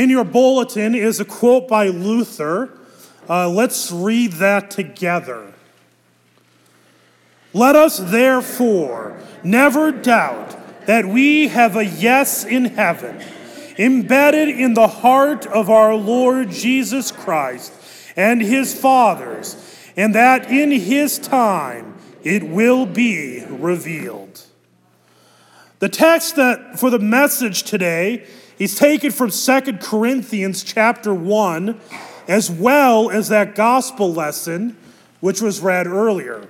In your bulletin is a quote by Luther. Uh, let's read that together. Let us therefore never doubt that we have a yes in heaven, embedded in the heart of our Lord Jesus Christ and his fathers, and that in his time it will be revealed. The text that for the message today is taken from 2 Corinthians chapter 1 as well as that gospel lesson which was read earlier.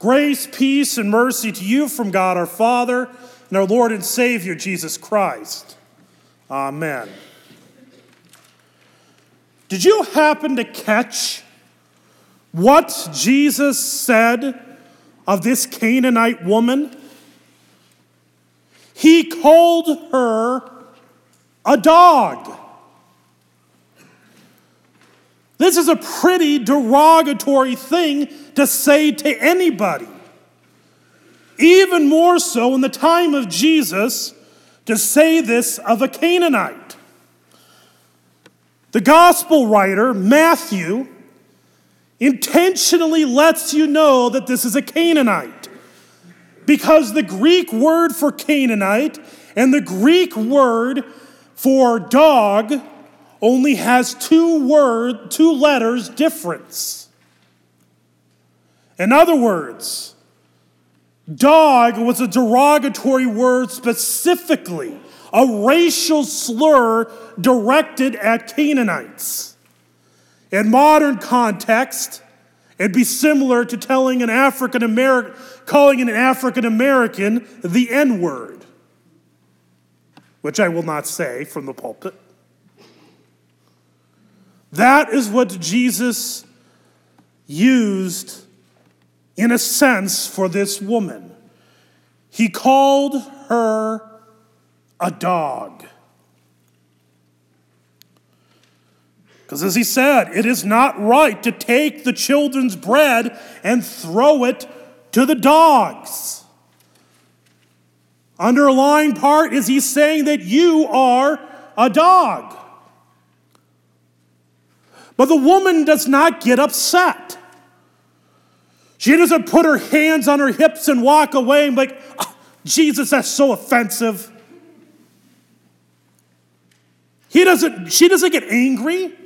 Grace, peace, and mercy to you from God our Father and our Lord and Savior Jesus Christ. Amen. Did you happen to catch what Jesus said of this Canaanite woman? He called her a dog. This is a pretty derogatory thing to say to anybody. Even more so in the time of Jesus to say this of a Canaanite. The gospel writer, Matthew, intentionally lets you know that this is a Canaanite because the Greek word for Canaanite and the Greek word for dog only has two word two letters difference. In other words, dog was a derogatory word specifically, a racial slur directed at Canaanites. In modern context, it'd be similar to telling an African American, calling an African American the N word, which I will not say from the pulpit. That is what Jesus used in a sense for this woman. He called her a dog. Because as he said, it is not right to take the children's bread and throw it to the dogs. Underlying part is he's saying that you are a dog. But the woman does not get upset. She doesn't put her hands on her hips and walk away and be like, "Oh, Jesus, that's so offensive. He doesn't, she doesn't get angry.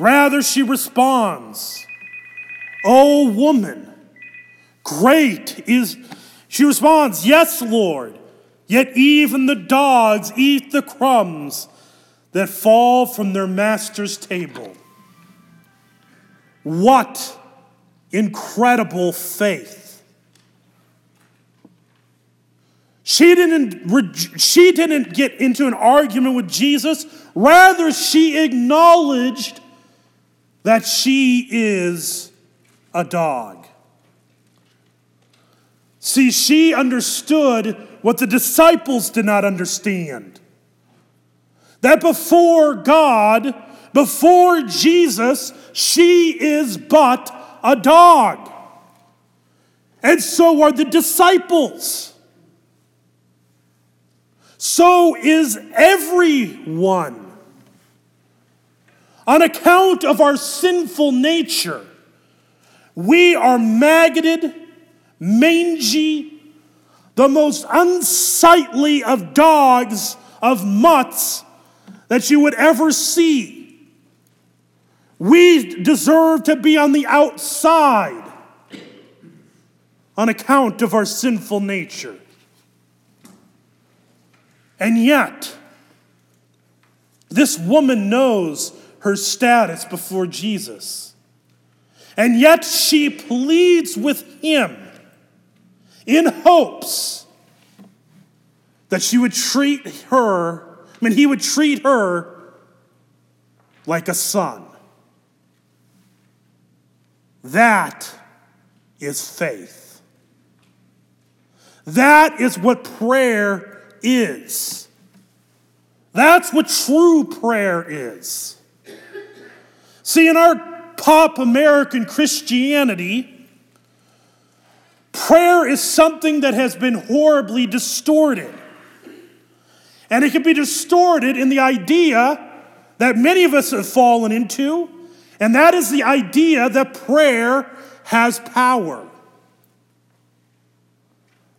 Rather, she responds, Oh, woman, great is, she responds, Yes, Lord, yet even the dogs eat the crumbs that fall from their master's table. What incredible faith. She didn't, she didn't get into an argument with Jesus, rather, she acknowledged that she is a dog. See, she understood what the disciples did not understand that before God, before Jesus, she is but a dog. And so are the disciples. So is everyone. On account of our sinful nature, we are maggoted, mangy, the most unsightly of dogs, of mutts that you would ever see. We deserve to be on the outside on account of our sinful nature. And yet, this woman knows her status before Jesus. And yet she pleads with him in hopes that she would treat her I mean, he would treat her like a son. That is faith. That is what prayer is. That's what true prayer is. See, in our pop American Christianity, prayer is something that has been horribly distorted. And it can be distorted in the idea that many of us have fallen into, and that is the idea that prayer has power.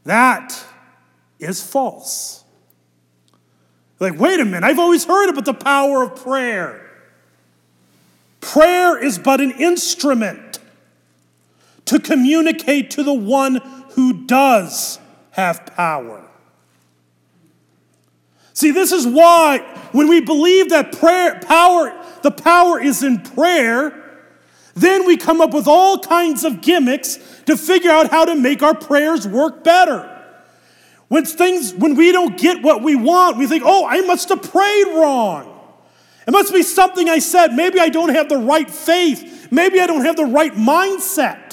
That is false. Like, wait a minute, I've always heard about the power of prayer. Prayer is but an instrument to communicate to the one who does have power. See, this is why when we believe that prayer power the power is in prayer, then we come up with all kinds of gimmicks to figure out how to make our prayers work better. When things when we don't get what we want, we think, "Oh, I must have prayed wrong." It must be something I said. Maybe I don't have the right faith. Maybe I don't have the right mindset.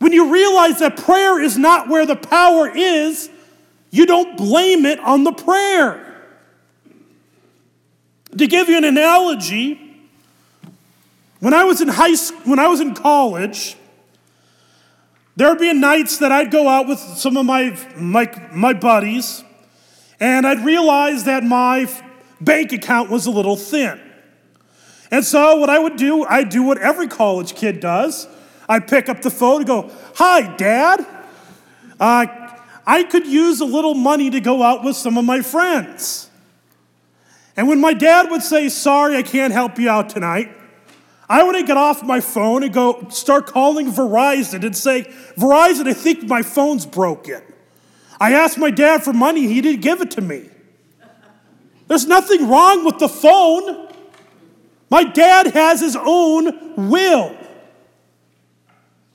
When you realize that prayer is not where the power is, you don't blame it on the prayer. To give you an analogy, when I was in high school, when I was in college, there'd be nights that I'd go out with some of my, my, my buddies, and I'd realize that my bank account was a little thin. And so what I would do, I'd do what every college kid does. I'd pick up the phone and go, Hi, Dad. Uh, I could use a little money to go out with some of my friends. And when my dad would say, Sorry, I can't help you out tonight, I would get off my phone and go start calling Verizon and say, Verizon, I think my phone's broken. I asked my dad for money, he didn't give it to me. There's nothing wrong with the phone. My dad has his own will.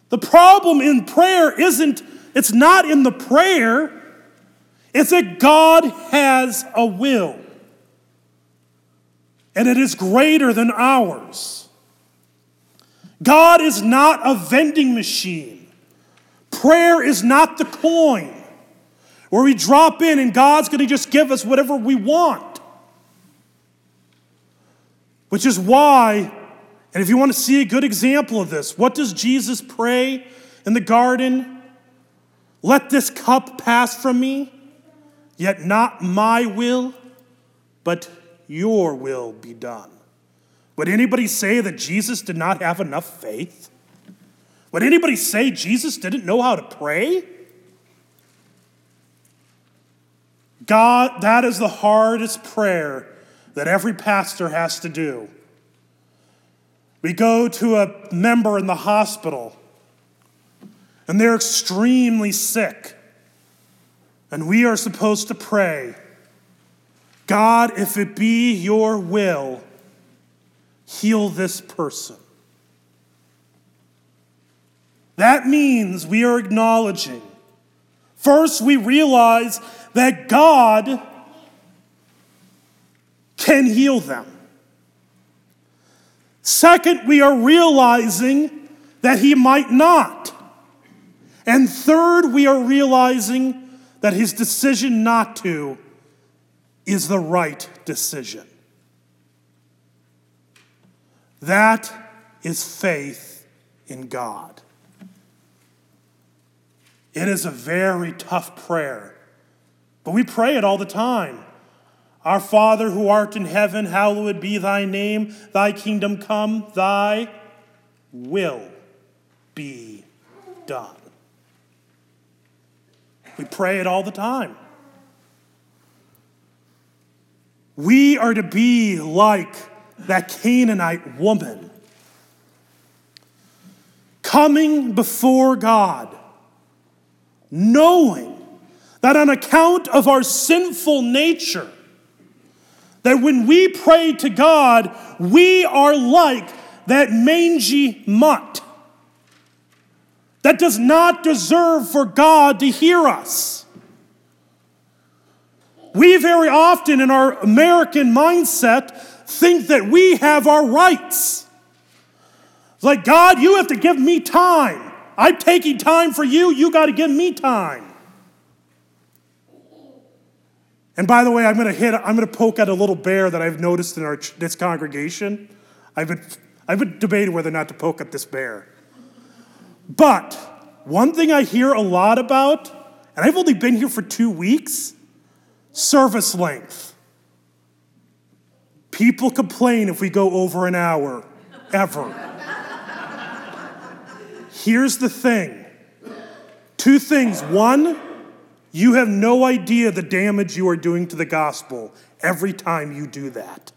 The problem in prayer isn't, it's not in the prayer, it's that God has a will. And it is greater than ours. God is not a vending machine. Prayer is not the coin where we drop in and God's going to just give us whatever we want. Which is why, and if you want to see a good example of this, what does Jesus pray in the garden? Let this cup pass from me, yet not my will, but your will be done. Would anybody say that Jesus did not have enough faith? Would anybody say Jesus didn't know how to pray? God, that is the hardest prayer that every pastor has to do. We go to a member in the hospital and they're extremely sick. And we are supposed to pray God, if it be your will, heal this person. That means we are acknowledging. First, we realize that God can heal them. Second, we are realizing that he might not. And third, we are realizing that his decision not to is the right decision. That is faith in God. It is a very tough prayer, but we pray it all the time. Our Father who art in heaven, hallowed be thy name. Thy kingdom come, thy will be done. We pray it all the time. We are to be like that Canaanite woman, coming before God, knowing that on account of our sinful nature, that when we pray to God, we are like that mangy mutt that does not deserve for God to hear us. We very often, in our American mindset, think that we have our rights. Like, God, you have to give me time. I'm taking time for you, you got to give me time. And by the way, I'm going to hit, I'm going to poke at a little bear that I've noticed in our, this congregation. I've been, I've been debating whether or not to poke at this bear. But one thing I hear a lot about, and I've only been here for two weeks service length. People complain if we go over an hour, ever. Here's the thing two things. One, you have no idea the damage you are doing to the gospel every time you do that.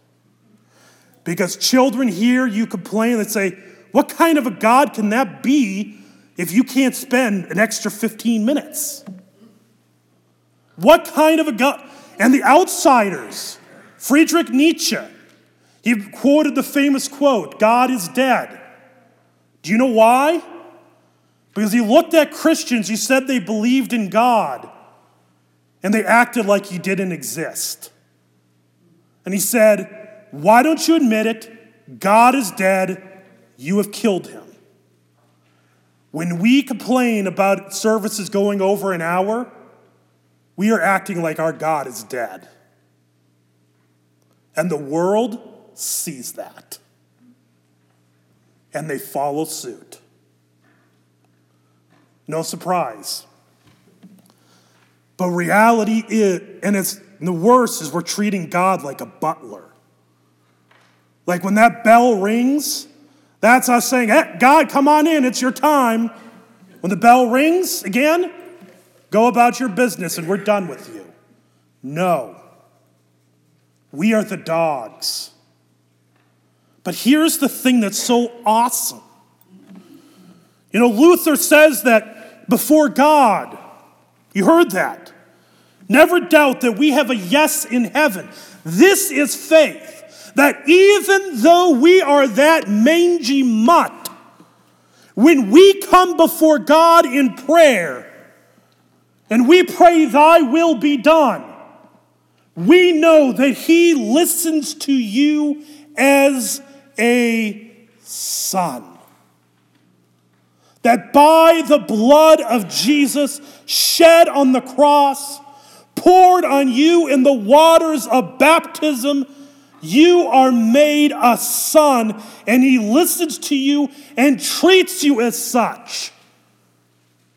Because children hear you complain and say, What kind of a God can that be if you can't spend an extra 15 minutes? What kind of a God? And the outsiders, Friedrich Nietzsche, he quoted the famous quote God is dead. Do you know why? Because he looked at Christians, he said they believed in God, and they acted like he didn't exist. And he said, Why don't you admit it? God is dead. You have killed him. When we complain about services going over an hour, we are acting like our God is dead. And the world sees that. And they follow suit. No surprise. But reality is, and it's the worst is we're treating God like a butler. Like when that bell rings, that's us saying, hey, God, come on in, it's your time. When the bell rings again, Go about your business and we're done with you. No. We are the dogs. But here's the thing that's so awesome. You know, Luther says that before God, you heard that. Never doubt that we have a yes in heaven. This is faith, that even though we are that mangy mutt, when we come before God in prayer, and we pray, Thy will be done, we know that He listens to you as a son. That by the blood of Jesus shed on the cross, poured on you in the waters of baptism, you are made a son, and He listens to you and treats you as such.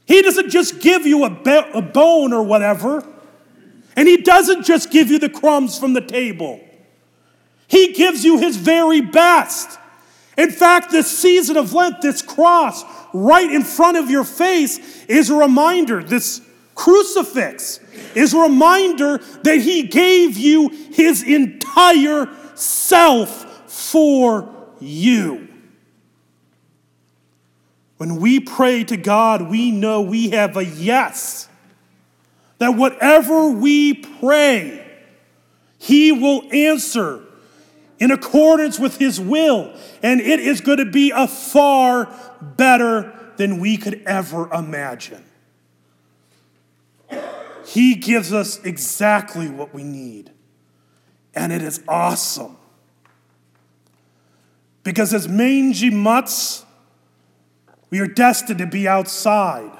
He doesn't just give you a, be- a bone or whatever, and He doesn't just give you the crumbs from the table. He gives you His very best. In fact, this season of Lent, this cross right in front of your face is a reminder, this crucifix is a reminder that He gave you His entire self for you. When we pray to God, we know we have a yes. That whatever we pray, He will answer in accordance with His will. And it is going to be a far better than we could ever imagine. He gives us exactly what we need. And it is awesome. Because as mangy mutts, we are destined to be outside.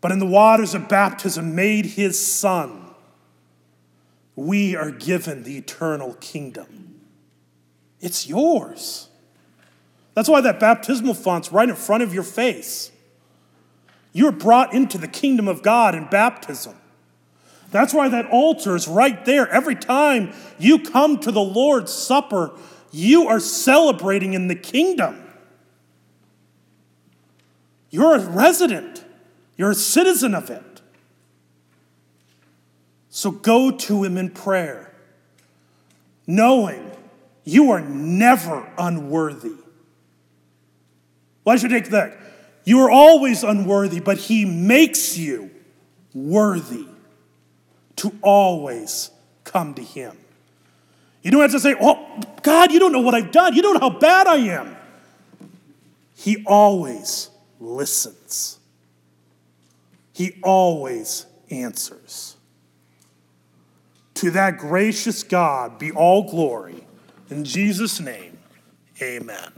But in the waters of baptism, made his son, we are given the eternal kingdom. It's yours. That's why that baptismal font's right in front of your face. You're brought into the kingdom of God in baptism. That's why that altar is right there. Every time you come to the Lord's Supper, you are celebrating in the kingdom. You're a resident, you're a citizen of it. So go to him in prayer, knowing you are never unworthy. Why should you take that? You are always unworthy, but he makes you worthy to always come to him. You don't have to say, Oh, God, you don't know what I've done. You don't know how bad I am. He always listens. He always answers. To that gracious God be all glory. In Jesus' name, amen.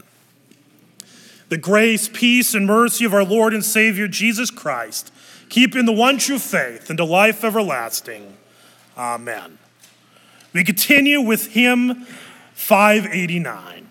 The grace, peace, and mercy of our Lord and Savior Jesus Christ keep in the one true faith into life everlasting. Amen. We continue with hymn 589.